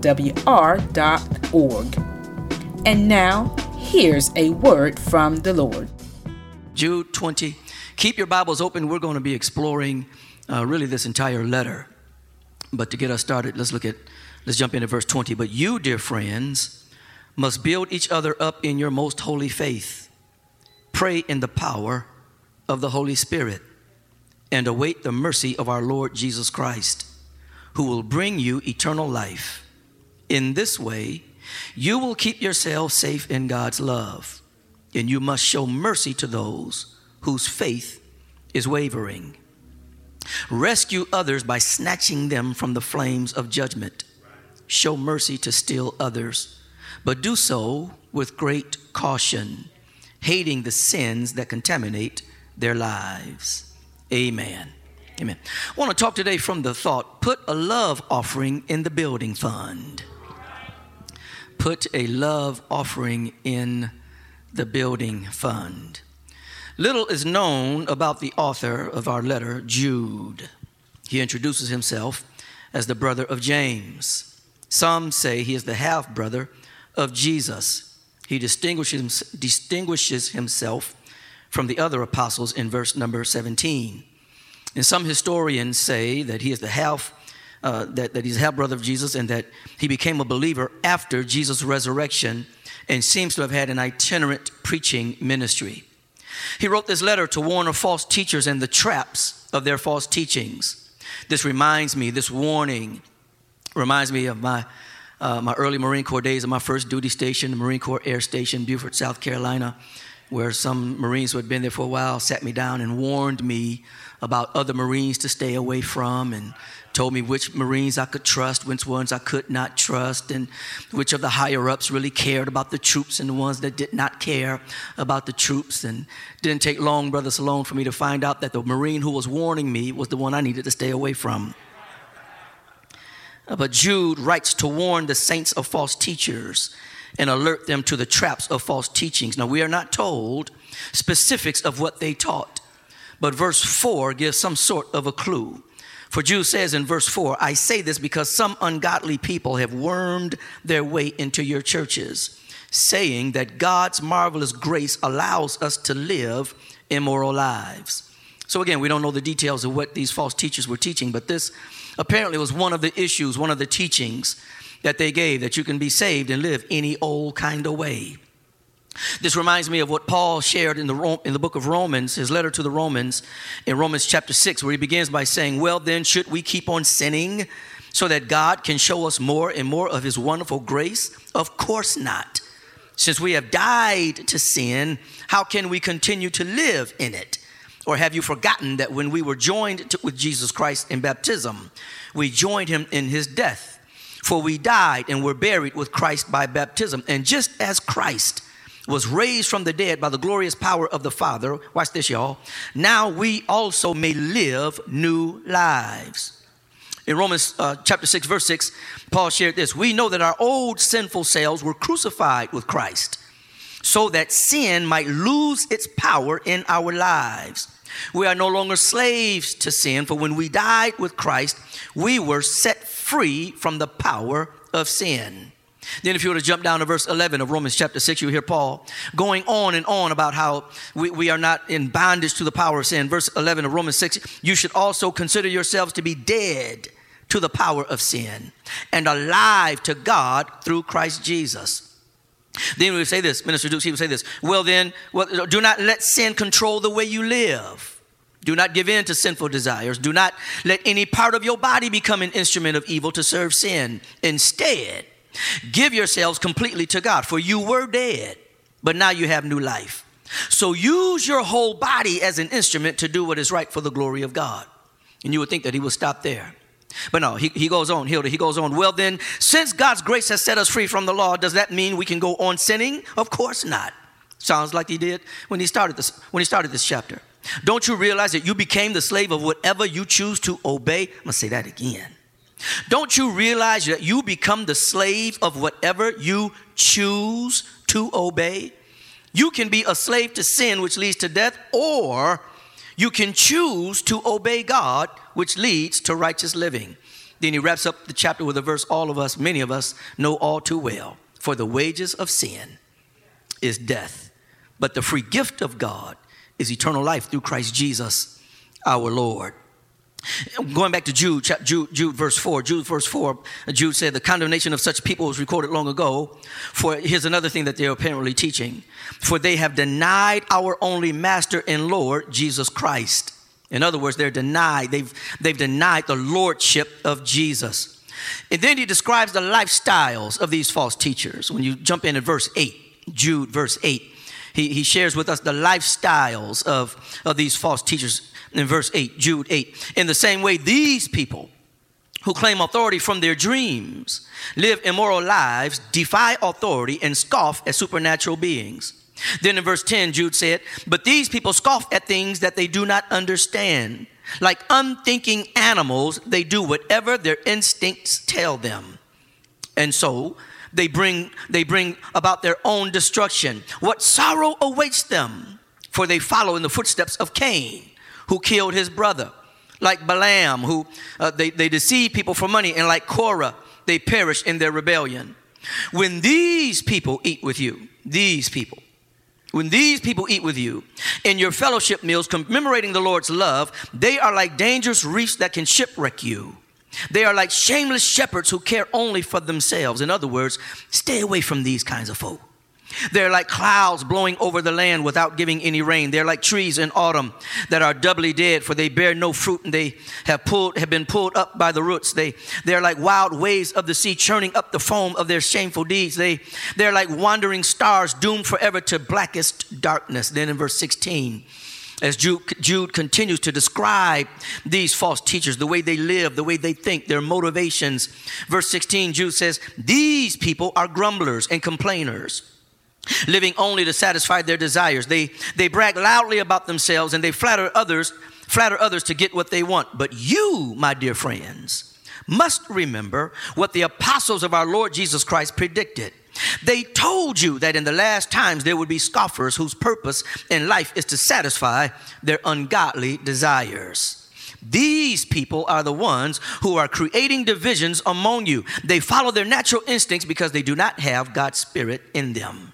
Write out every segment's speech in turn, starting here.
www.thegrovewr.org. And now, here's a word from the Lord. Jude 20. Keep your Bibles open. We're going to be exploring uh, really this entire letter. But to get us started, let's look at, let's jump into verse 20. But you, dear friends, must build each other up in your most holy faith. Pray in the power of the Holy Spirit and await the mercy of our Lord Jesus Christ, who will bring you eternal life. In this way, you will keep yourself safe in God's love, and you must show mercy to those whose faith is wavering. Rescue others by snatching them from the flames of judgment. Show mercy to still others, but do so with great caution, hating the sins that contaminate their lives. Amen. Amen. I want to talk today from the thought put a love offering in the building fund. Put a love offering in the building fund. Little is known about the author of our letter, Jude. He introduces himself as the brother of James. Some say he is the half brother of Jesus. He distinguishes, distinguishes himself from the other apostles in verse number 17. And some historians say that he is the half, uh, that, that he's half brother of Jesus and that he became a believer after Jesus' resurrection and seems to have had an itinerant preaching ministry. He wrote this letter to warn of false teachers and the traps of their false teachings. This reminds me, this warning reminds me of my, uh, my early Marine Corps days at my first duty station, the Marine Corps Air Station, Beaufort, South Carolina where some Marines who had been there for a while sat me down and warned me about other Marines to stay away from and told me which Marines I could trust, which ones I could not trust, and which of the higher ups really cared about the troops and the ones that did not care about the troops. And didn't take long, Brother Salone, for me to find out that the Marine who was warning me was the one I needed to stay away from. Uh, but Jude writes to warn the saints of false teachers and alert them to the traps of false teachings. Now, we are not told specifics of what they taught, but verse 4 gives some sort of a clue. For Jude says in verse 4, I say this because some ungodly people have wormed their way into your churches, saying that God's marvelous grace allows us to live immoral lives. So, again, we don't know the details of what these false teachers were teaching, but this apparently was one of the issues, one of the teachings that they gave that you can be saved and live any old kind of way. This reminds me of what Paul shared in the, in the book of Romans, his letter to the Romans, in Romans chapter 6, where he begins by saying, Well, then, should we keep on sinning so that God can show us more and more of his wonderful grace? Of course not. Since we have died to sin, how can we continue to live in it? Or have you forgotten that when we were joined to, with Jesus Christ in baptism, we joined him in his death? For we died and were buried with Christ by baptism. And just as Christ was raised from the dead by the glorious power of the Father, watch this, y'all. Now we also may live new lives. In Romans uh, chapter 6, verse 6, Paul shared this We know that our old sinful selves were crucified with Christ so that sin might lose its power in our lives. We are no longer slaves to sin, for when we died with Christ, we were set free from the power of sin. Then, if you were to jump down to verse 11 of Romans chapter 6, you hear Paul going on and on about how we, we are not in bondage to the power of sin. Verse 11 of Romans 6, you should also consider yourselves to be dead to the power of sin and alive to God through Christ Jesus. Then we would say this, Minister Dukes, he would say this, well, then, well, do not let sin control the way you live. Do not give in to sinful desires. Do not let any part of your body become an instrument of evil to serve sin. Instead, give yourselves completely to God, for you were dead, but now you have new life. So use your whole body as an instrument to do what is right for the glory of God. And you would think that he would stop there. But no, he, he goes on, Hilda, he goes on. Well, then, since God's grace has set us free from the law, does that mean we can go on sinning? Of course not. Sounds like he did when he started this, when he started this chapter. Don't you realize that you became the slave of whatever you choose to obey? I'm gonna say that again. Don't you realize that you become the slave of whatever you choose to obey? You can be a slave to sin, which leads to death, or you can choose to obey God, which leads to righteous living. Then he wraps up the chapter with a verse all of us, many of us, know all too well. For the wages of sin is death, but the free gift of God is eternal life through Christ Jesus our Lord. Going back to Jude, Jude, Jude, verse 4, Jude, verse 4, Jude said, The condemnation of such people was recorded long ago. For here's another thing that they're apparently teaching. For they have denied our only master and Lord, Jesus Christ. In other words, they're denied, they've, they've denied the lordship of Jesus. And then he describes the lifestyles of these false teachers. When you jump in at verse 8, Jude, verse 8, he, he shares with us the lifestyles of, of these false teachers in verse 8, Jude 8. In the same way, these people who claim authority from their dreams live immoral lives, defy authority, and scoff at supernatural beings. Then in verse 10, Jude said, But these people scoff at things that they do not understand. Like unthinking animals, they do whatever their instincts tell them. And so they bring, they bring about their own destruction. What sorrow awaits them, for they follow in the footsteps of Cain who killed his brother, like Balaam, who uh, they, they deceived people for money, and like Korah, they perished in their rebellion. When these people eat with you, these people, when these people eat with you in your fellowship meals, commemorating the Lord's love, they are like dangerous reefs that can shipwreck you. They are like shameless shepherds who care only for themselves. In other words, stay away from these kinds of folk. They're like clouds blowing over the land without giving any rain. They're like trees in autumn that are doubly dead, for they bear no fruit and they have pulled have been pulled up by the roots. They they're like wild waves of the sea churning up the foam of their shameful deeds. They they're like wandering stars doomed forever to blackest darkness. Then in verse 16, as Jude, Jude, continues to describe these false teachers, the way they live, the way they think, their motivations. Verse 16, Jude says, These people are grumblers and complainers living only to satisfy their desires. They, they brag loudly about themselves and they flatter others, flatter others to get what they want. But you, my dear friends, must remember what the apostles of our Lord Jesus Christ predicted. They told you that in the last times there would be scoffers whose purpose in life is to satisfy their ungodly desires. These people are the ones who are creating divisions among you. They follow their natural instincts because they do not have God's Spirit in them.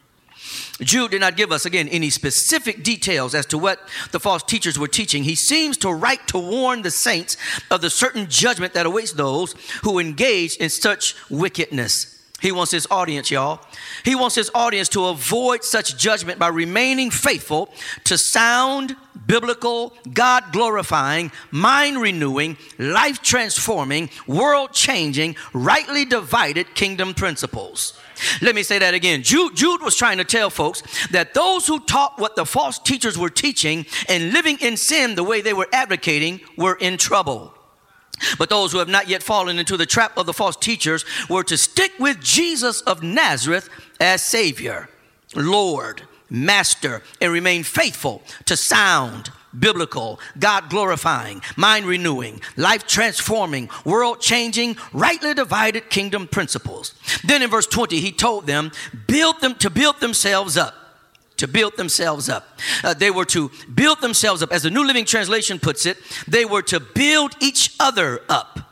Jude did not give us, again, any specific details as to what the false teachers were teaching. He seems to write to warn the saints of the certain judgment that awaits those who engage in such wickedness. He wants his audience, y'all. He wants his audience to avoid such judgment by remaining faithful to sound, biblical, God glorifying, mind renewing, life transforming, world changing, rightly divided kingdom principles. Let me say that again. Jude, Jude, was trying to tell folks that those who taught what the false teachers were teaching and living in sin the way they were advocating were in trouble. But those who have not yet fallen into the trap of the false teachers were to stick with Jesus of Nazareth as Savior, Lord, Master, and remain faithful to sound, biblical, God glorifying, mind renewing, life transforming, world changing, rightly divided kingdom principles. Then in verse 20, he told them, build them to build themselves up. To build themselves up. Uh, they were to build themselves up. As the New Living Translation puts it, they were to build each other up.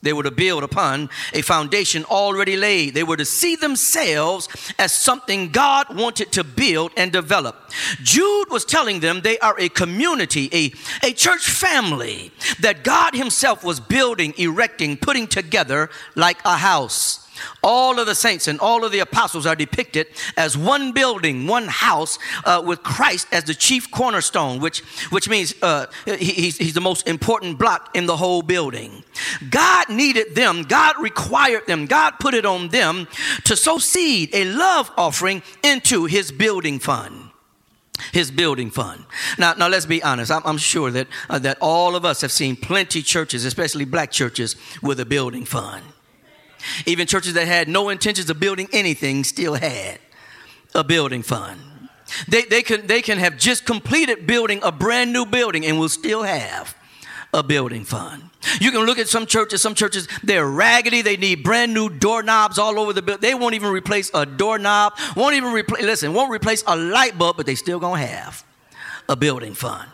They were to build upon a foundation already laid. They were to see themselves as something God wanted to build and develop. Jude was telling them they are a community, a, a church family that God Himself was building, erecting, putting together like a house. All of the saints and all of the apostles are depicted as one building, one house, uh, with Christ as the chief cornerstone, which, which means uh, he, he's, the most important block in the whole building. God needed them, God required them, God put it on them to sow seed, a love offering into his building fund. his building fund. Now, now let's be honest. I'm, I'm sure that, uh, that all of us have seen plenty churches, especially black churches, with a building fund. Even churches that had no intentions of building anything still had a building fund. They, they, can, they can have just completed building a brand new building and will still have a building fund. You can look at some churches, some churches, they're raggedy, they need brand new doorknobs all over the building. They won't even replace a doorknob, won't even replace, listen, won't replace a light bulb, but they still gonna have a building fund.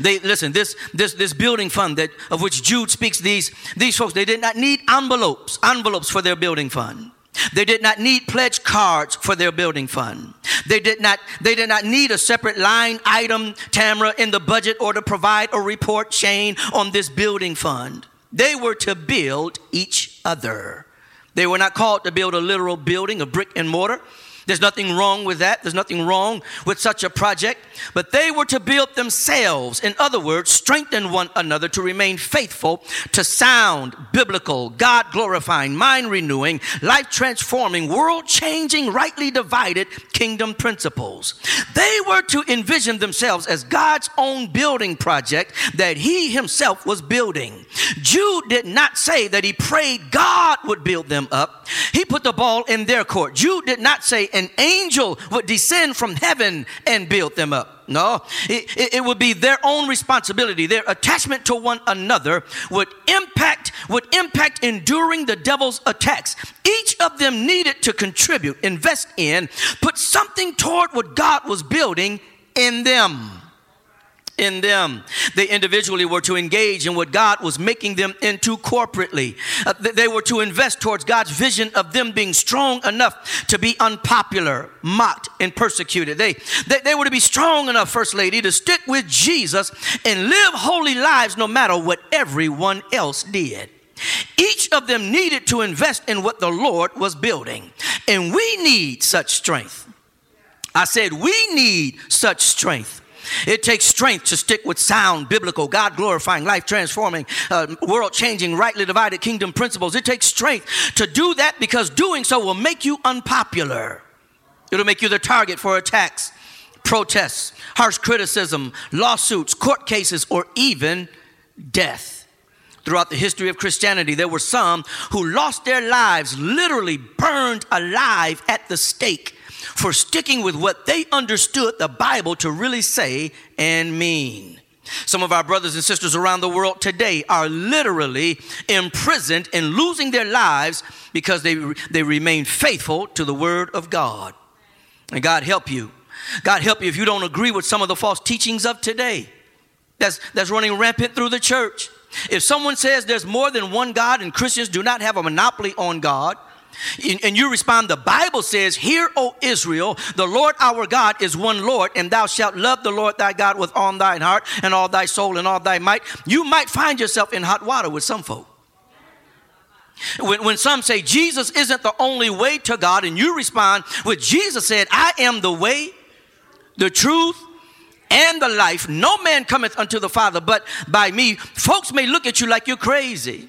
They listen, this this this building fund that of which Jude speaks, these these folks, they did not need envelopes, envelopes for their building fund. They did not need pledge cards for their building fund. They did not, they did not need a separate line item, Tamara, in the budget or to provide a report chain on this building fund. They were to build each other. They were not called to build a literal building of brick and mortar. There's nothing wrong with that. There's nothing wrong with such a project. But they were to build themselves. In other words, strengthen one another to remain faithful to sound, biblical, God glorifying, mind renewing, life transforming, world changing, rightly divided kingdom principles. They were to envision themselves as God's own building project that He Himself was building. Jude did not say that he prayed God would build them up, he put the ball in their court. Jude did not say an angel would descend from heaven and build them up. No, it, it, it, would be their own responsibility. Their attachment to one another would impact, would impact enduring the devil's attacks. Each of them needed to contribute, invest in, put something toward what God was building in them in them. They individually were to engage in what God was making them into corporately. Uh, they were to invest towards God's vision of them being strong enough to be unpopular, mocked, and persecuted. They, they, they were to be strong enough, First Lady, to stick with Jesus and live holy lives no matter what everyone else did. Each of them needed to invest in what the Lord was building. And we need such strength. I said, we need such strength. It takes strength to stick with sound, biblical, God glorifying, life transforming, uh, world changing, rightly divided kingdom principles. It takes strength to do that because doing so will make you unpopular. It'll make you the target for attacks, protests, harsh criticism, lawsuits, court cases, or even death. Throughout the history of Christianity, there were some who lost their lives, literally burned alive at the stake for sticking with what they understood the Bible to really say and mean. Some of our brothers and sisters around the world today are literally imprisoned and losing their lives because they, they remain faithful to the Word of God. And God help you. God help you if you don't agree with some of the false teachings of today that's, that's running rampant through the church. If someone says there's more than one God and Christians do not have a monopoly on God, and you respond, the Bible says, Hear, O Israel, the Lord our God is one Lord, and thou shalt love the Lord thy God with all thine heart and all thy soul and all thy might. You might find yourself in hot water with some folk. When, when some say Jesus isn't the only way to God, and you respond with Jesus said, I am the way, the truth, and the life. No man cometh unto the Father but by me. Folks may look at you like you're crazy.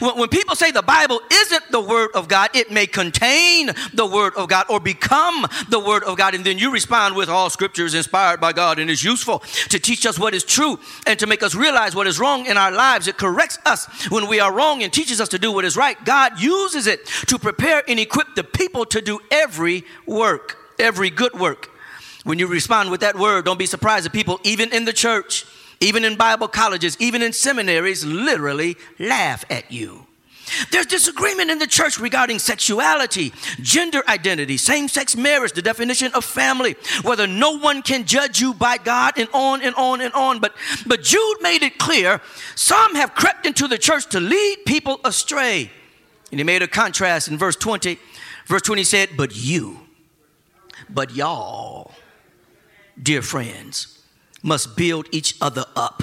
When, people say the Bible isn't the Word of God, it may contain the Word of God or become the Word of God. And then you respond with all scriptures inspired by God and is useful to teach us what is true and to make us realize what is wrong in our lives. It corrects us when we are wrong and teaches us to do what is right. God uses it to prepare and equip the people to do every work, every good work. When you respond with that word, don't be surprised that people, even in the church, even in Bible colleges, even in seminaries, literally laugh at you. There's disagreement in the church regarding sexuality, gender identity, same sex marriage, the definition of family, whether no one can judge you by God, and on and on and on. But, but Jude made it clear some have crept into the church to lead people astray. And he made a contrast in verse 20. Verse 20 said, But you, but y'all, dear friends, must build each other up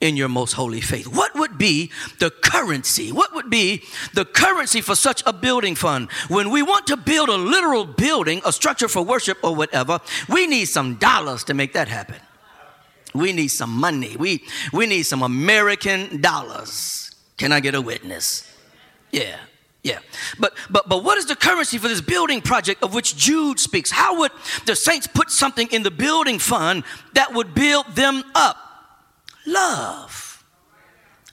in your most holy faith. What would be the currency? What would be the currency for such a building fund? When we want to build a literal building, a structure for worship or whatever, we need some dollars to make that happen. We need some money. We, we need some American dollars. Can I get a witness? Yeah. But but but what is the currency for this building project of which Jude speaks? How would the saints put something in the building fund that would build them up? Love.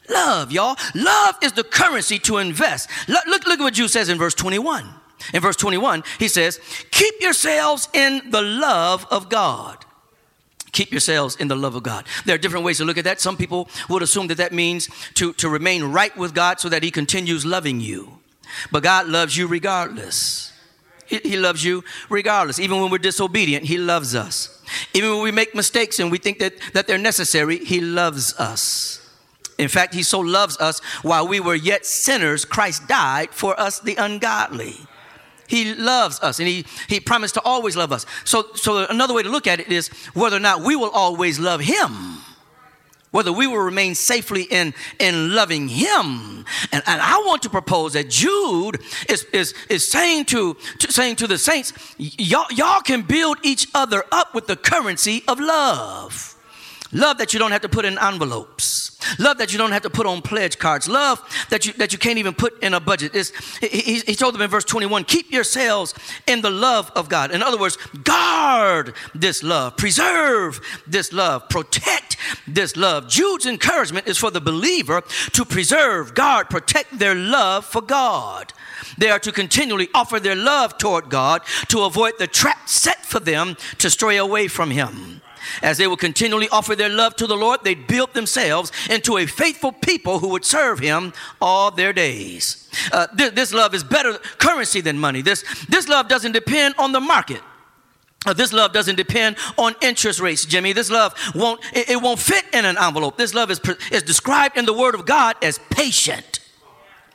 Love, y'all. Love is the currency to invest. Look, look, look at what Jude says in verse 21. In verse 21, he says, Keep yourselves in the love of God. Keep yourselves in the love of God. There are different ways to look at that. Some people would assume that that means to, to remain right with God so that He continues loving you. But God loves you regardless. He, he loves you regardless. Even when we're disobedient, He loves us. Even when we make mistakes and we think that, that they're necessary, He loves us. In fact, He so loves us while we were yet sinners, Christ died for us, the ungodly. He loves us and he, he promised to always love us. So, so another way to look at it is whether or not we will always love him whether we will remain safely in, in loving him. And, and I want to propose that Jude is, is, is saying, to, to saying to the saints, y'all, y'all can build each other up with the currency of love. Love that you don't have to put in envelopes. Love that you don't have to put on pledge cards. Love that you, that you can't even put in a budget. He, he told them in verse 21 keep yourselves in the love of God. In other words, guard this love, preserve this love, protect this love. Jude's encouragement is for the believer to preserve, guard, protect their love for God. They are to continually offer their love toward God to avoid the trap set for them to stray away from Him. As they would continually offer their love to the Lord, they built themselves into a faithful people who would serve Him all their days. Uh, th- this love is better currency than money. This, this love doesn't depend on the market. Uh, this love doesn't depend on interest rates, Jimmy. This love won't, it, it won't fit in an envelope. This love is, is described in the Word of God as patient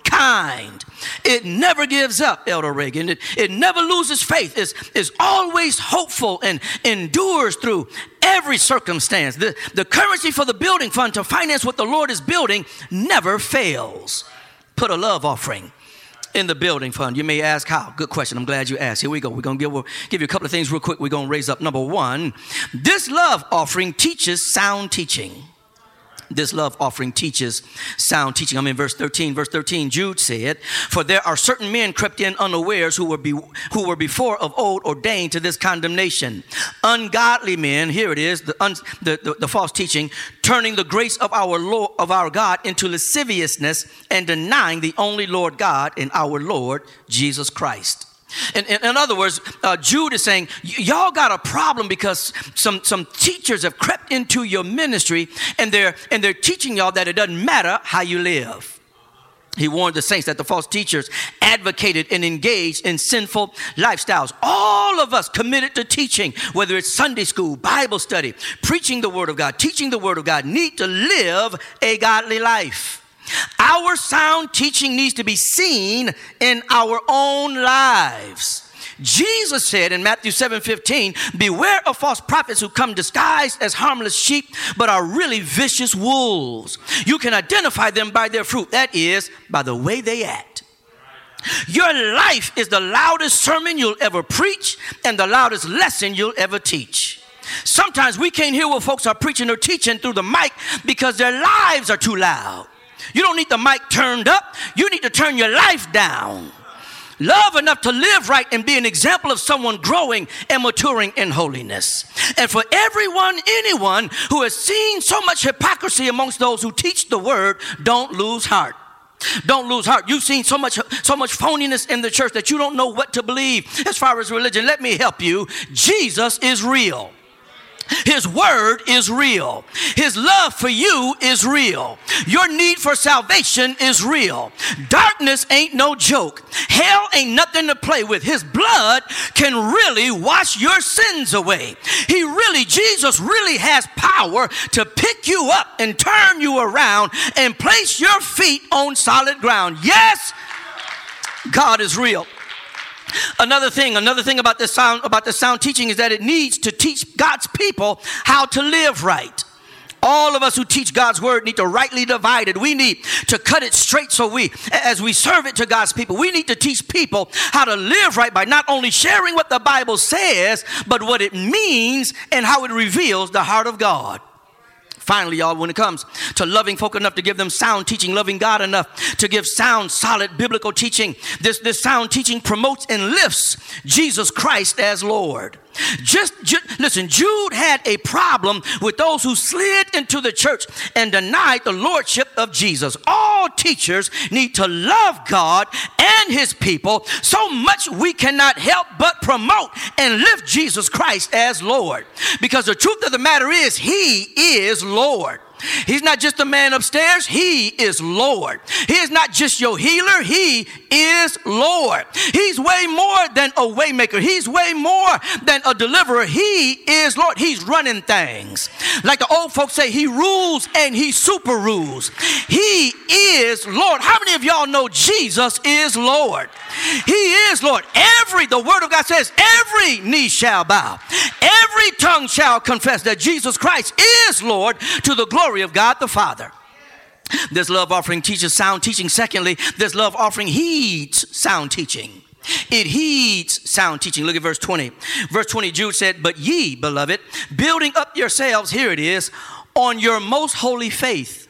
kind. It never gives up, Elder Reagan. It, it never loses faith. It's, it's always hopeful and endures through every circumstance. The, the currency for the building fund to finance what the Lord is building never fails. Put a love offering in the building fund. You may ask how. Good question. I'm glad you asked. Here we go. We're going to give, we'll give you a couple of things real quick. We're going to raise up. Number one, this love offering teaches sound teaching this love offering teaches sound teaching. I'm in verse 13. Verse 13, Jude said, For there are certain men crept in unawares who were, be, who were before of old ordained to this condemnation. Ungodly men, here it is, the, un, the, the, the false teaching, turning the grace of our Lord, of our God into lasciviousness and denying the only Lord God and our Lord Jesus Christ. In, in, in, other words, uh, Jude is saying, y'all got a problem because some, some teachers have crept into your ministry and they're, and they're teaching y'all that it doesn't matter how you live. He warned the saints that the false teachers advocated and engaged in sinful lifestyles. All of us committed to teaching, whether it's Sunday school, Bible study, preaching the Word of God, teaching the Word of God, need to live a godly life. Our sound teaching needs to be seen in our own lives. Jesus said in Matthew 7 15, Beware of false prophets who come disguised as harmless sheep, but are really vicious wolves. You can identify them by their fruit, that is, by the way they act. Your life is the loudest sermon you'll ever preach and the loudest lesson you'll ever teach. Sometimes we can't hear what folks are preaching or teaching through the mic because their lives are too loud. You don't need the mic turned up, you need to turn your life down. Love enough to live right and be an example of someone growing and maturing in holiness. And for everyone, anyone who has seen so much hypocrisy amongst those who teach the word, don't lose heart. Don't lose heart. You've seen so much so much phoniness in the church that you don't know what to believe as far as religion. Let me help you. Jesus is real. His word is real. His love for you is real. Your need for salvation is real. Darkness ain't no joke. Hell ain't nothing to play with. His blood can really wash your sins away. He really, Jesus really has power to pick you up and turn you around and place your feet on solid ground. Yes, God is real. Another thing, another thing about the sound about the sound teaching is that it needs to teach God's people how to live right. All of us who teach God's word need to rightly divide it. We need to cut it straight so we, as we serve it to God's people, we need to teach people how to live right by not only sharing what the Bible says, but what it means and how it reveals the heart of God. Finally, y'all, when it comes to loving folk enough to give them sound teaching, loving God enough to give sound, solid biblical teaching, this, this sound teaching promotes and lifts Jesus Christ as Lord. Just, just, listen, Jude had a problem with those who slid into the church and denied the lordship of Jesus. All teachers need to love God and his people so much we cannot help but promote and lift Jesus Christ as Lord. Because the truth of the matter is, he is Lord. He's not just a man upstairs, He is Lord. He is not just your healer, He is Lord. He's way more than a waymaker, He's way more than a deliverer. He is Lord. He's running things. Like the old folks say, He rules and He super rules. He is Lord. How many of y'all know Jesus is Lord? He is Lord. Every, the word of God says, every knee shall bow, every tongue shall confess that Jesus Christ is Lord to the glory of God the Father. This love offering teaches sound teaching. Secondly, this love offering heeds sound teaching. It heeds sound teaching. Look at verse 20. Verse 20, Jude said, But ye, beloved, building up yourselves, here it is, on your most holy faith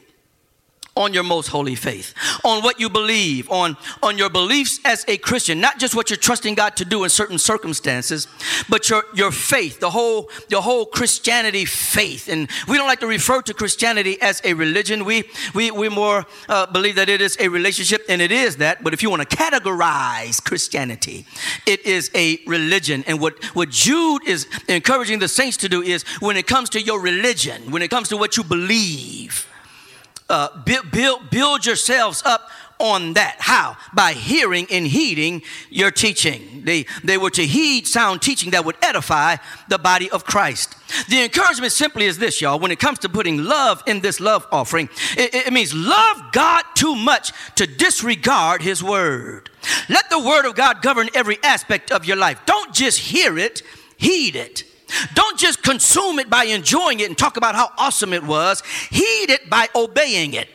on your most holy faith, on what you believe, on, on your beliefs as a Christian, not just what you're trusting God to do in certain circumstances, but your, your faith, the whole, the whole Christianity faith. And we don't like to refer to Christianity as a religion. We, we, we more uh, believe that it is a relationship, and it is that. But if you want to categorize Christianity, it is a religion. And what, what Jude is encouraging the saints to do is when it comes to your religion, when it comes to what you believe, uh, build, build, build yourselves up on that. How? By hearing and heeding your teaching. They, they were to heed sound teaching that would edify the body of Christ. The encouragement simply is this, y'all. When it comes to putting love in this love offering, it, it means love God too much to disregard His word. Let the word of God govern every aspect of your life. Don't just hear it, heed it. Don't just consume it by enjoying it and talk about how awesome it was. Heed it by obeying it.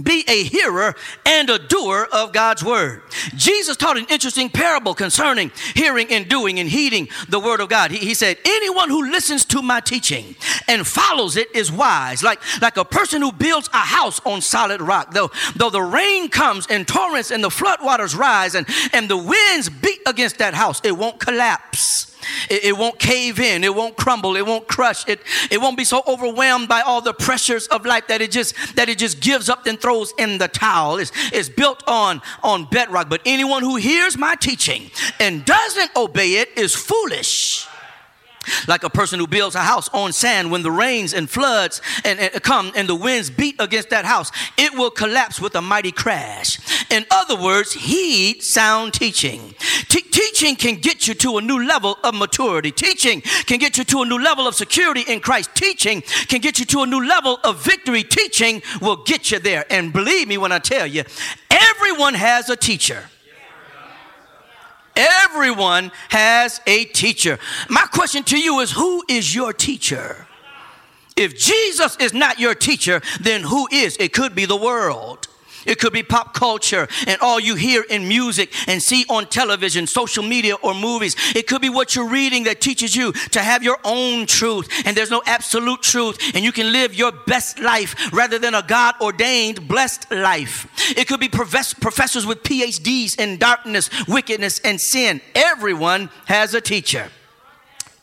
Be a hearer and a doer of God's word. Jesus taught an interesting parable concerning hearing and doing and heeding the word of God. He, he, said, Anyone who listens to my teaching and follows it is wise, like, like a person who builds a house on solid rock. Though, though the rain comes and torrents and the floodwaters rise and, and the winds beat against that house, it won't collapse it, it, won't cave in. It won't crumble. It won't crush. It, it won't be so overwhelmed by all the pressures of life that it just that it just gives up and throws in the towel. It's, it's built on, on bedrock. But anyone who hears my teaching and doesn't obey it is foolish like a person who builds a house on sand when the rains and floods and, and, come and the winds beat against that house it will collapse with a mighty crash. In other words heed sound teaching. Te- teaching can get you to a new level of maturity. Teaching can get you to a new level of security in christ. Teaching can get you to a new level of victory. Teaching will get you there. And believe me when i tell you everyone has a teacher Everyone has a teacher. My question to you is who is your teacher? If Jesus is not your teacher, then who is? It could be the world. It could be pop culture and all you hear in music and see on television, social media, or movies. It could be what you're reading that teaches you to have your own truth. And there's no absolute truth. And you can live your best life rather than a God ordained blessed life. It could be professors with PhDs in darkness, wickedness, and sin. Everyone has a teacher.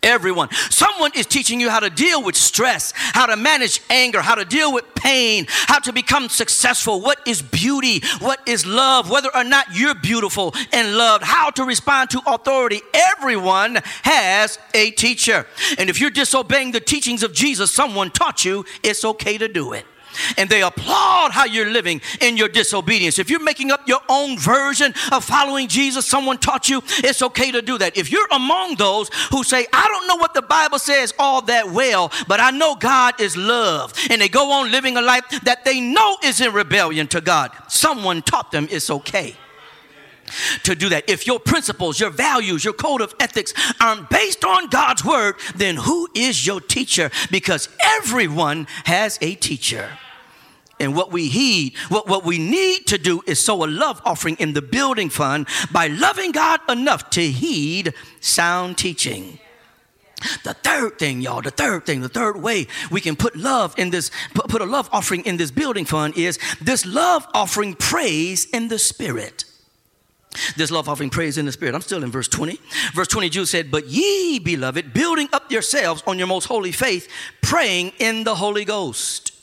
Everyone. Someone is teaching you how to deal with stress, how to manage anger, how to deal with pain, how to become successful, what is beauty, what is love, whether or not you're beautiful and loved, how to respond to authority. Everyone has a teacher. And if you're disobeying the teachings of Jesus, someone taught you it's okay to do it and they applaud how you're living in your disobedience. If you're making up your own version of following Jesus, someone taught you, it's okay to do that. If you're among those who say, I don't know what the Bible says all that well, but I know God is love, and they go on living a life that they know is in rebellion to God, someone taught them it's okay to do that. If your principles, your values, your code of ethics aren't based on God's word, then who is your teacher? Because everyone has a teacher. And what we heed, what, what we need to do is sow a love offering in the building fund by loving God enough to heed sound teaching. The third thing, y'all, the third thing, the third way we can put love in this, put a love offering in this building fund is this love offering prays in the spirit. This love offering prays in the spirit. I'm still in verse 20. Verse 20, Jude said, But ye, beloved, building up yourselves on your most holy faith, praying in the Holy Ghost.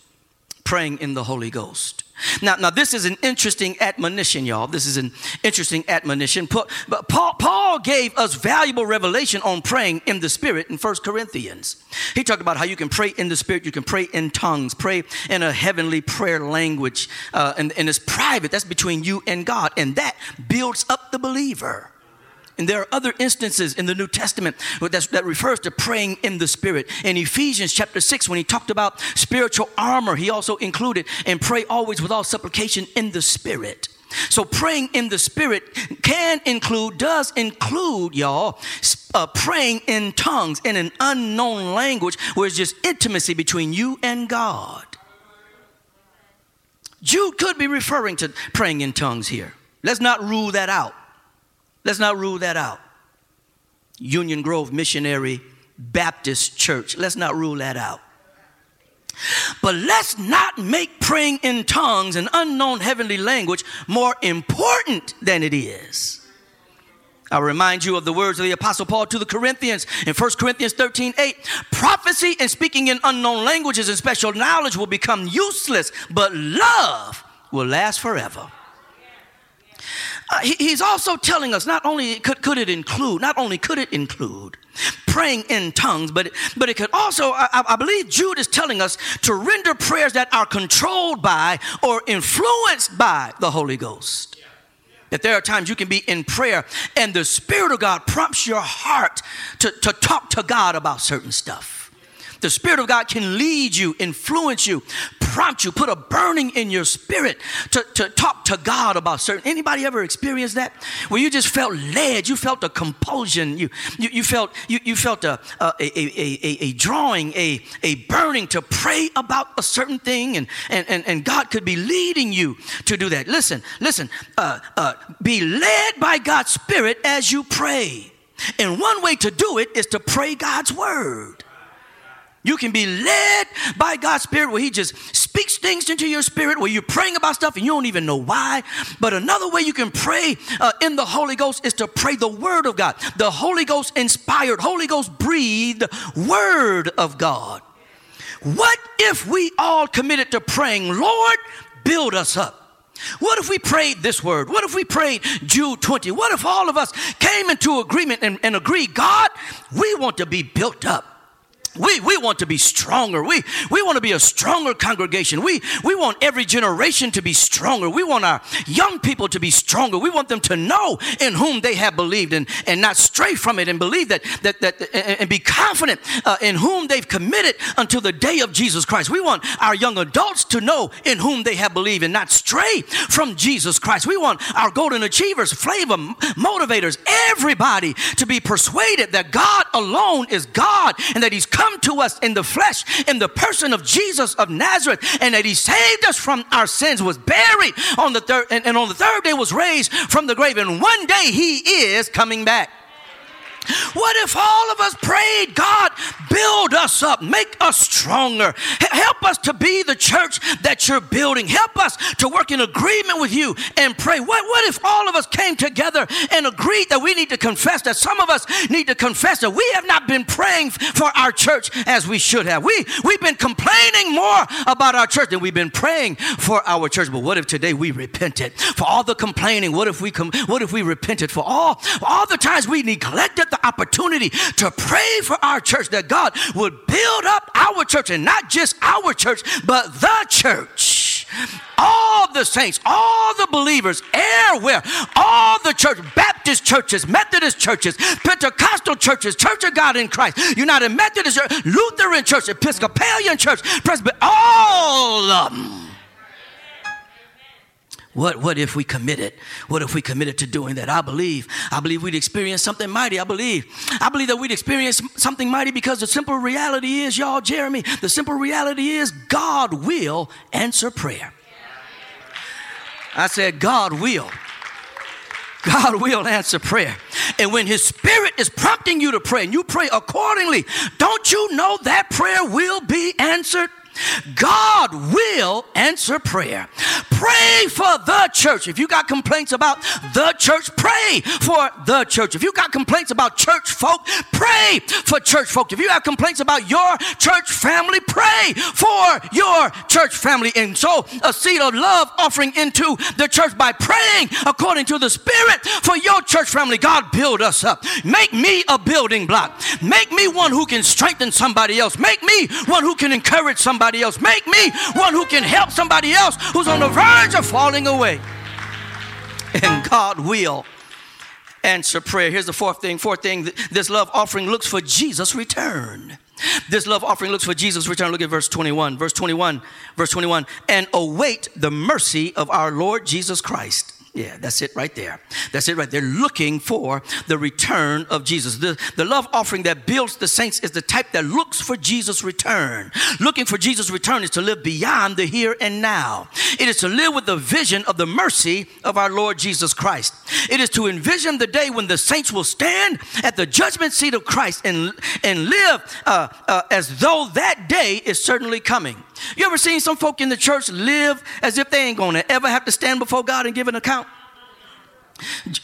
Praying in the Holy Ghost. Now, now this is an interesting admonition, y'all. This is an interesting admonition. But Paul, Paul gave us valuable revelation on praying in the Spirit in First Corinthians. He talked about how you can pray in the Spirit, you can pray in tongues, pray in a heavenly prayer language, uh, and, and it's private. That's between you and God, and that builds up the believer. And there are other instances in the New Testament that refers to praying in the Spirit. In Ephesians chapter 6, when he talked about spiritual armor, he also included, and pray always with all supplication in the Spirit. So praying in the Spirit can include, does include, y'all, uh, praying in tongues in an unknown language where it's just intimacy between you and God. Jude could be referring to praying in tongues here. Let's not rule that out. Let's not rule that out. Union Grove Missionary Baptist Church. Let's not rule that out. But let's not make praying in tongues, an unknown heavenly language, more important than it is. I'll remind you of the words of the Apostle Paul to the Corinthians in 1 Corinthians 13 8. Prophecy and speaking in unknown languages and special knowledge will become useless, but love will last forever. Uh, he, he's also telling us not only could, could it include, not only could it include praying in tongues, but, but it could also, I, I believe Jude is telling us to render prayers that are controlled by or influenced by the Holy Ghost. That there are times you can be in prayer and the Spirit of God prompts your heart to, to talk to God about certain stuff. The Spirit of God can lead you, influence you, prompt you, put a burning in your spirit to, to talk to God about certain. Anybody ever experienced that? Where you just felt led, you felt a compulsion, you, you, you felt, you, you felt a, a, a, a, a drawing, a, a burning to pray about a certain thing, and, and, and, and God could be leading you to do that. Listen, listen, uh, uh, be led by God's Spirit as you pray. And one way to do it is to pray God's word. You can be led by God's Spirit where He just speaks things into your spirit where you're praying about stuff and you don't even know why. But another way you can pray uh, in the Holy Ghost is to pray the Word of God, the Holy Ghost inspired, Holy Ghost breathed Word of God. What if we all committed to praying, Lord, build us up? What if we prayed this word? What if we prayed Jude 20? What if all of us came into agreement and, and agreed, God, we want to be built up? We, we want to be stronger. We, we want to be a stronger congregation. We, we want every generation to be stronger. We want our young people to be stronger. We want them to know in whom they have believed and, and not stray from it and believe that, that, that and be confident uh, in whom they've committed until the day of Jesus Christ. We want our young adults to know in whom they have believed and not stray from Jesus Christ. We want our golden achievers, flavor, motivators, everybody to be persuaded that God alone is God and that He's come to us in the flesh, in the person of Jesus of Nazareth, and that he saved us from our sins, was buried on the third, and, and on the third day was raised from the grave, and one day he is coming back. What if all of us prayed, God, build us up, make us stronger, help us to be the church that you're building, help us to work in agreement with you and pray. What, what if all of us came together and agreed that we need to confess, that some of us need to confess that we have not been praying for our church as we should have? We, we've been complaining more about our church than we've been praying for our church. But what if today we repented for all the complaining? What if we, com- what if we repented for all, all the times we neglected the opportunity to pray for our church that God would build up our church and not just our church, but the church. All the saints, all the believers, everywhere, all the church, Baptist churches, Methodist churches, Pentecostal churches, Church of God in Christ, United Methodist Church, Lutheran Church, Episcopalian Church, Presbyterian, all of them what, what if we committed? What if we committed to doing that? I believe. I believe we'd experience something mighty. I believe. I believe that we'd experience something mighty because the simple reality is, y'all, Jeremy, the simple reality is God will answer prayer. I said, God will. God will answer prayer. And when His Spirit is prompting you to pray and you pray accordingly, don't you know that prayer will be answered? God will answer prayer. Pray for the church. If you got complaints about the church, pray for the church. If you got complaints about church folk, pray for church folk. If you have complaints about your church family, pray for your church family. And sow a seed of love offering into the church by praying according to the Spirit for your church family. God, build us up. Make me a building block. Make me one who can strengthen somebody else. Make me one who can encourage somebody else. Make me one who can help somebody else who's on the of falling away. And God will answer prayer. Here's the fourth thing. Fourth thing this love offering looks for Jesus' return. This love offering looks for Jesus' return. Look at verse 21. Verse 21. Verse 21. And await the mercy of our Lord Jesus Christ yeah, that's it right there. That's it right there. Looking for the return of Jesus. The, the love offering that builds the saints is the type that looks for Jesus' return. Looking for Jesus' return is to live beyond the here and now. It is to live with the vision of the mercy of our Lord Jesus Christ. It is to envision the day when the saints will stand at the judgment seat of Christ and, and live uh, uh, as though that day is certainly coming. You ever seen some folk in the church live as if they ain't gonna ever have to stand before God and give an account?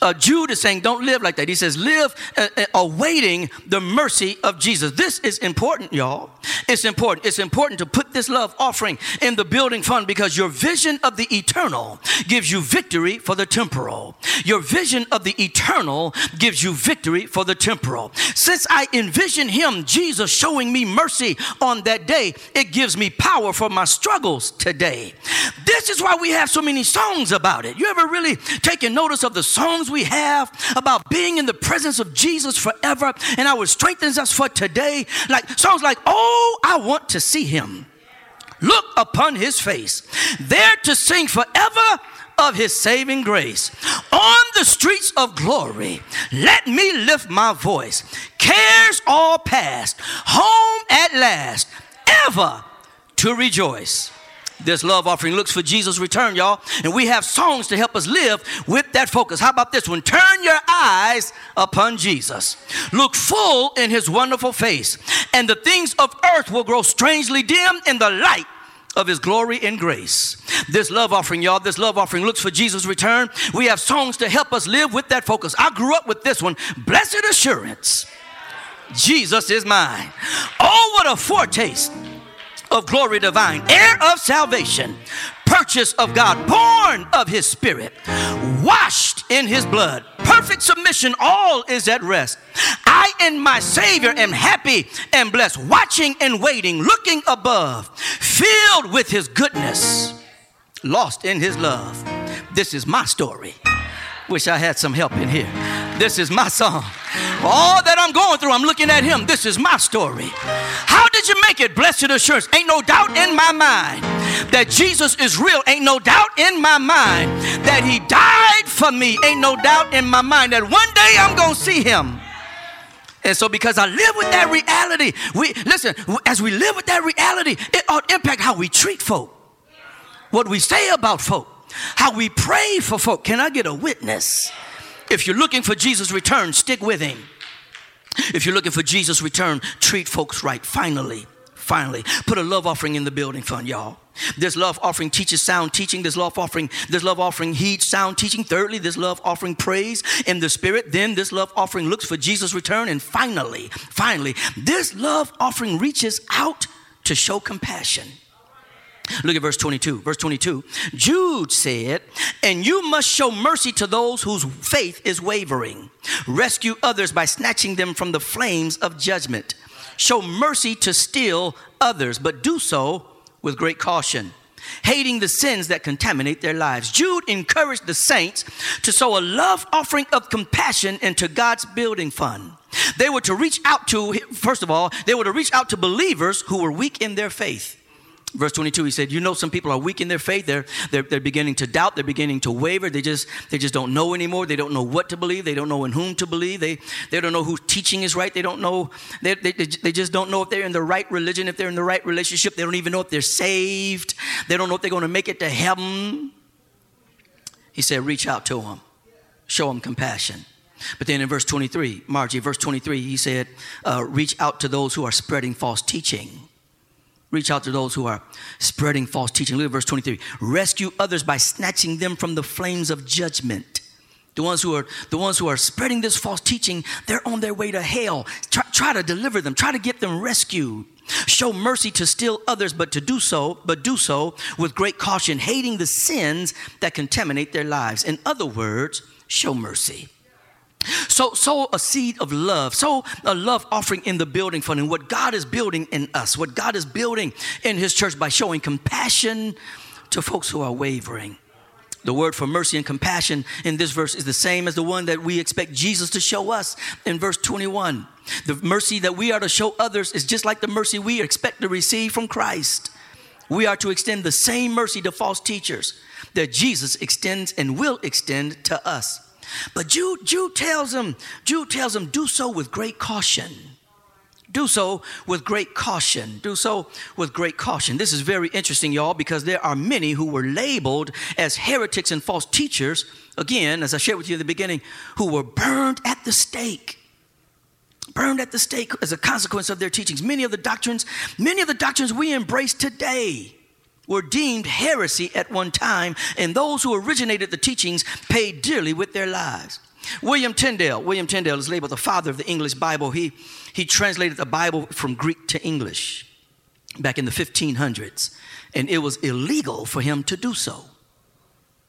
Uh, Jude is saying, don't live like that. He says, live uh, uh, awaiting the mercy of Jesus. This is important, y'all. It's important. It's important to put this love offering in the building fund because your vision of the eternal gives you victory for the temporal. Your vision of the eternal gives you victory for the temporal. Since I envision Him, Jesus, showing me mercy on that day, it gives me power for my struggles today. This is why we have so many songs about it. You ever really taken notice of the songs we have about being in the presence of Jesus forever and how it strengthens us for today. Like songs like, Oh, I want to see him. Look upon his face, there to sing forever of his saving grace. On the streets of glory, let me lift my voice. Cares all past, home at last, ever to rejoice. This love offering looks for Jesus' return, y'all. And we have songs to help us live with that focus. How about this one? Turn your eyes upon Jesus. Look full in his wonderful face, and the things of earth will grow strangely dim in the light of his glory and grace. This love offering, y'all, this love offering looks for Jesus' return. We have songs to help us live with that focus. I grew up with this one Blessed Assurance. Jesus is mine. Oh, what a foretaste of glory divine, heir of salvation, purchase of God, born of his spirit, washed in his blood, perfect submission, all is at rest. I and my Savior am happy and blessed, watching and waiting, looking above, filled with his goodness, lost in his love. This is my story. Wish I had some help in here. This is my song. All that I'm going through, I'm looking at him. This is my story. How did you make it? Blessed assurance. Ain't no doubt in my mind that Jesus is real. Ain't no doubt in my mind that he died for me. Ain't no doubt in my mind that one day I'm going to see him. And so, because I live with that reality, we listen, as we live with that reality, it ought impact how we treat folk, what we say about folk how we pray for folk. Can I get a witness? If you're looking for Jesus' return, stick with him. If you're looking for Jesus' return, treat folks right. Finally, finally, put a love offering in the building fund, y'all. This love offering teaches sound teaching. This love offering, this love offering heeds sound teaching. Thirdly, this love offering prays in the spirit. Then this love offering looks for Jesus' return. And finally, finally, this love offering reaches out to show compassion. Look at verse 22. Verse 22. Jude said, And you must show mercy to those whose faith is wavering. Rescue others by snatching them from the flames of judgment. Show mercy to still others, but do so with great caution, hating the sins that contaminate their lives. Jude encouraged the saints to sow a love offering of compassion into God's building fund. They were to reach out to, first of all, they were to reach out to believers who were weak in their faith. Verse 22, he said, You know, some people are weak in their faith. They're, they're, they're beginning to doubt. They're beginning to waver. They just, they just don't know anymore. They don't know what to believe. They don't know in whom to believe. They, they don't know whose teaching is right. They don't know, they, they, they just don't know if they're in the right religion, if they're in the right relationship. They don't even know if they're saved. They don't know if they're going to make it to heaven. He said, Reach out to them. show them compassion. But then in verse 23, Margie, verse 23, he said, uh, reach out to those who are spreading false teaching. Reach out to those who are spreading false teaching. Look at verse 23. Rescue others by snatching them from the flames of judgment. The ones who are the ones who are spreading this false teaching, they're on their way to hell. Try, try to deliver them, try to get them rescued. Show mercy to still others, but to do so, but do so with great caution, hating the sins that contaminate their lives. In other words, show mercy. So, sow a seed of love, sow a love offering in the building fund, and what God is building in us, what God is building in His church by showing compassion to folks who are wavering. The word for mercy and compassion in this verse is the same as the one that we expect Jesus to show us in verse 21. The mercy that we are to show others is just like the mercy we expect to receive from Christ. We are to extend the same mercy to false teachers that Jesus extends and will extend to us. But Jude, Jude tells him, Jude tells him, do so with great caution. Do so with great caution. Do so with great caution. This is very interesting, y'all, because there are many who were labeled as heretics and false teachers, again, as I shared with you in the beginning, who were burned at the stake. Burned at the stake as a consequence of their teachings. Many of the doctrines, many of the doctrines we embrace today were deemed heresy at one time, and those who originated the teachings paid dearly with their lives. William Tyndale, William Tyndale is labeled the father of the English Bible. He, he translated the Bible from Greek to English back in the 1500s, and it was illegal for him to do so.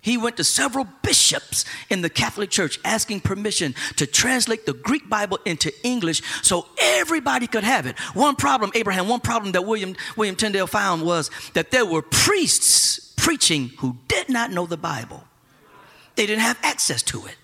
He went to several bishops in the Catholic Church asking permission to translate the Greek Bible into English so everybody could have it. One problem, Abraham, one problem that William, William Tyndale found was that there were priests preaching who did not know the Bible, they didn't have access to it.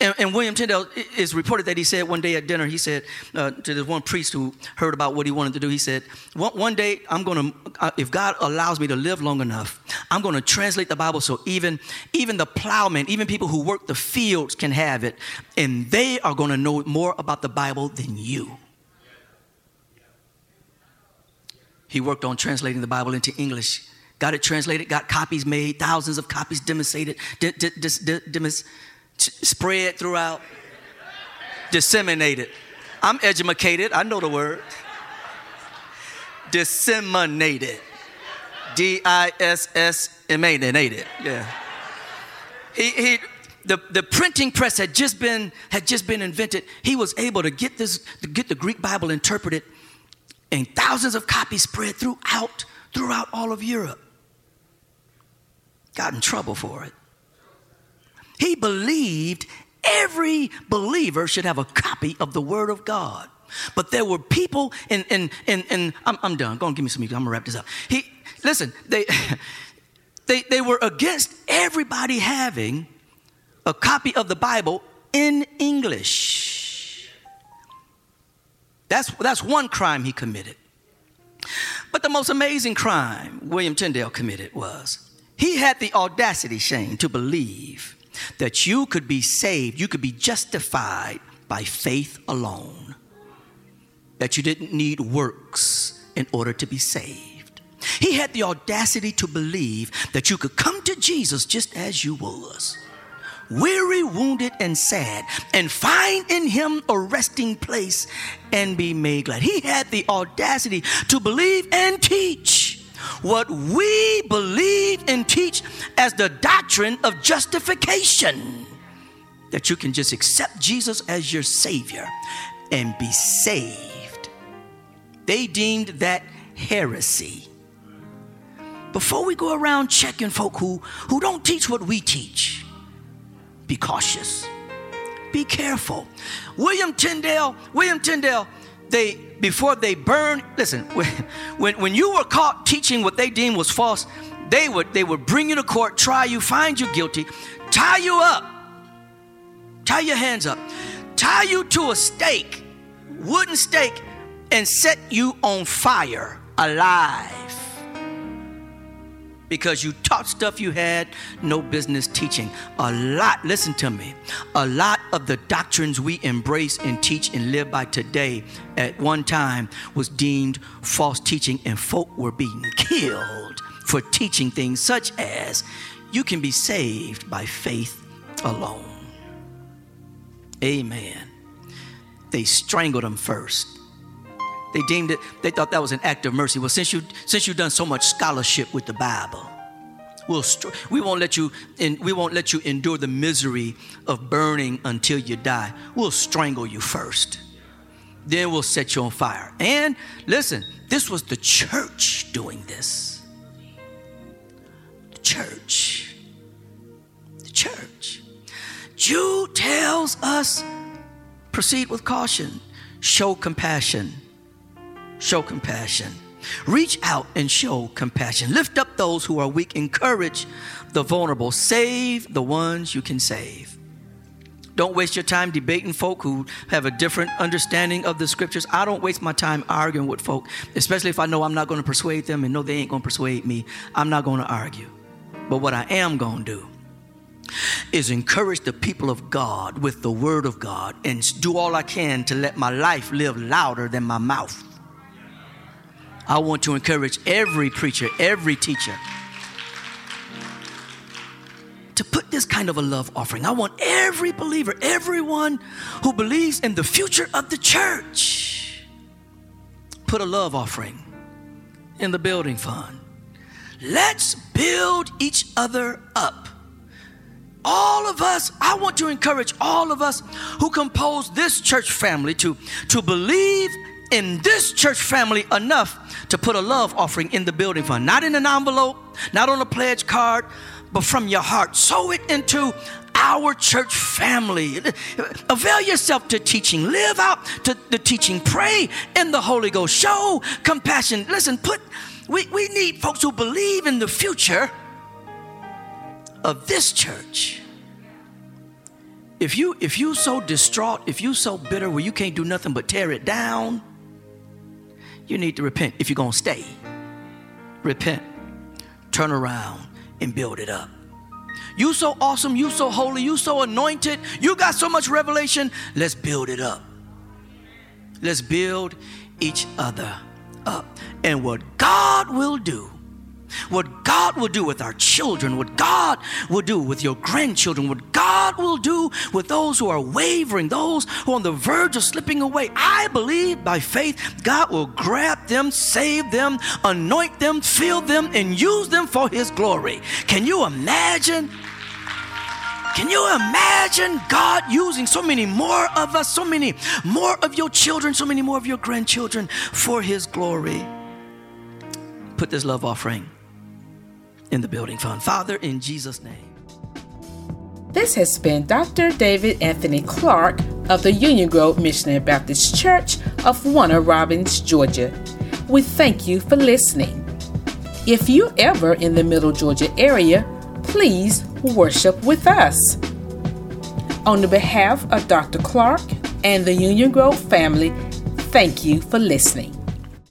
And, and, William Tyndale is reported that he said one day at dinner, he said uh, to this one priest who heard about what he wanted to do, he said, One, one day I'm going to, uh, if God allows me to live long enough, I'm going to translate the Bible so even, even the plowmen, even people who work the fields can have it. And they are going to know more about the Bible than you. He worked on translating the Bible into English got it translated, got copies made, thousands of copies demonstrated, spread throughout, disseminated. I'm educated, I know the word. Disseminated. D I S S M A N A. Yeah. He, he, the, the printing press had just been had just been invented. He was able to get this to get the Greek Bible interpreted and thousands of copies spread throughout throughout all of Europe. Got in trouble for it. He believed every believer should have a copy of the Word of God. But there were people, and I'm, I'm done. Go on, give me some. I'm gonna wrap this up. He listen, they they they were against everybody having a copy of the Bible in English. That's that's one crime he committed. But the most amazing crime William Tyndale committed was he had the audacity, Shane, to believe that you could be saved, you could be justified by faith alone, that you didn't need works in order to be saved. He had the audacity to believe that you could come to Jesus just as you was, weary, wounded, and sad, and find in him a resting place and be made glad. He had the audacity to believe and teach what we believe and teach as the doctrine of justification. That you can just accept Jesus as your Savior and be saved. They deemed that heresy. Before we go around checking folk who, who don't teach what we teach, be cautious. Be careful. William Tyndale, William Tyndale, they before they burn, listen, when, when you were caught teaching what they deemed was false, they would, they would bring you to court, try you, find you guilty, tie you up, tie your hands up, tie you to a stake, wooden stake, and set you on fire alive because you taught stuff you had no business teaching. A lot, listen to me, a lot of the doctrines we embrace and teach and live by today at one time was deemed false teaching, and folk were being killed for teaching things such as you can be saved by faith alone. Amen. They strangled him first. They deemed it, they thought that was an act of mercy. Well, since you since you've done so much scholarship with the Bible, we'll we won't let you in, we won't let you endure the misery of burning until you die. We'll strangle you first. Then we'll set you on fire. And listen, this was the church doing this. The church. The church. Jude tells us proceed with caution, show compassion show compassion. Reach out and show compassion. Lift up those who are weak. Encourage the vulnerable. Save the ones you can save. Don't waste your time debating folk who have a different understanding of the scriptures. I don't waste my time arguing with folk, especially if I know I'm not going to persuade them and know they ain't going to persuade me. I'm not going to argue. But what I am going to do is encourage the people of God with the word of God and do all I can to let my life live louder than my mouth. I want to encourage every preacher, every teacher to put this kind of a love offering. I want every believer, everyone who believes in the future of the church, put a love offering in the building fund. Let's build each other up. All of us, I want to encourage all of us who compose this church family to, to believe in this church family enough to put a love offering in the building fund, not in an envelope, not on a pledge card, but from your heart. Sow it into our church family. Avail yourself to teaching. Live out to the teaching. Pray in the Holy Ghost. Show compassion. Listen, put we, we need folks who believe in the future of this church. If you if you so distraught, if you so bitter where you can't do nothing but tear it down, you need to repent if you're going to stay. Repent, turn around, and build it up. You so awesome, you so holy, you so anointed, you got so much revelation. Let's build it up. Let's build each other up. And what God will do what God will do with our children, what God will do with your grandchildren, what God will do with those who are wavering, those who are on the verge of slipping away. I believe by faith, God will grab them, save them, anoint them, fill them, and use them for His glory. Can you imagine? Can you imagine God using so many more of us, so many more of your children, so many more of your grandchildren for His glory? Put this love offering in the building fund. Father, in Jesus' name. This has been Dr. David Anthony Clark of the Union Grove Missionary Baptist Church of Warner Robins, Georgia. We thank you for listening. If you're ever in the Middle Georgia area, please worship with us. On the behalf of Dr. Clark and the Union Grove family, thank you for listening.